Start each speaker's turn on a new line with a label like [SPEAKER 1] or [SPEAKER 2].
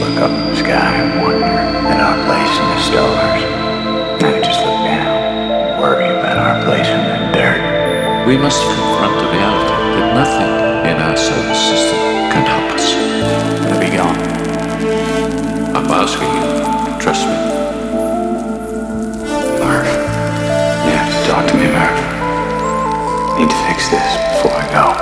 [SPEAKER 1] look up in the sky and wonder at our place in the stars. I just look down, and worry about our place in the dirt.
[SPEAKER 2] We must confront the reality that nothing in our solar system can help us.
[SPEAKER 1] I'll be gone.
[SPEAKER 2] I'm asking you. Trust me.
[SPEAKER 1] Murph. You have to talk to me, Murph. Need to fix this before I go.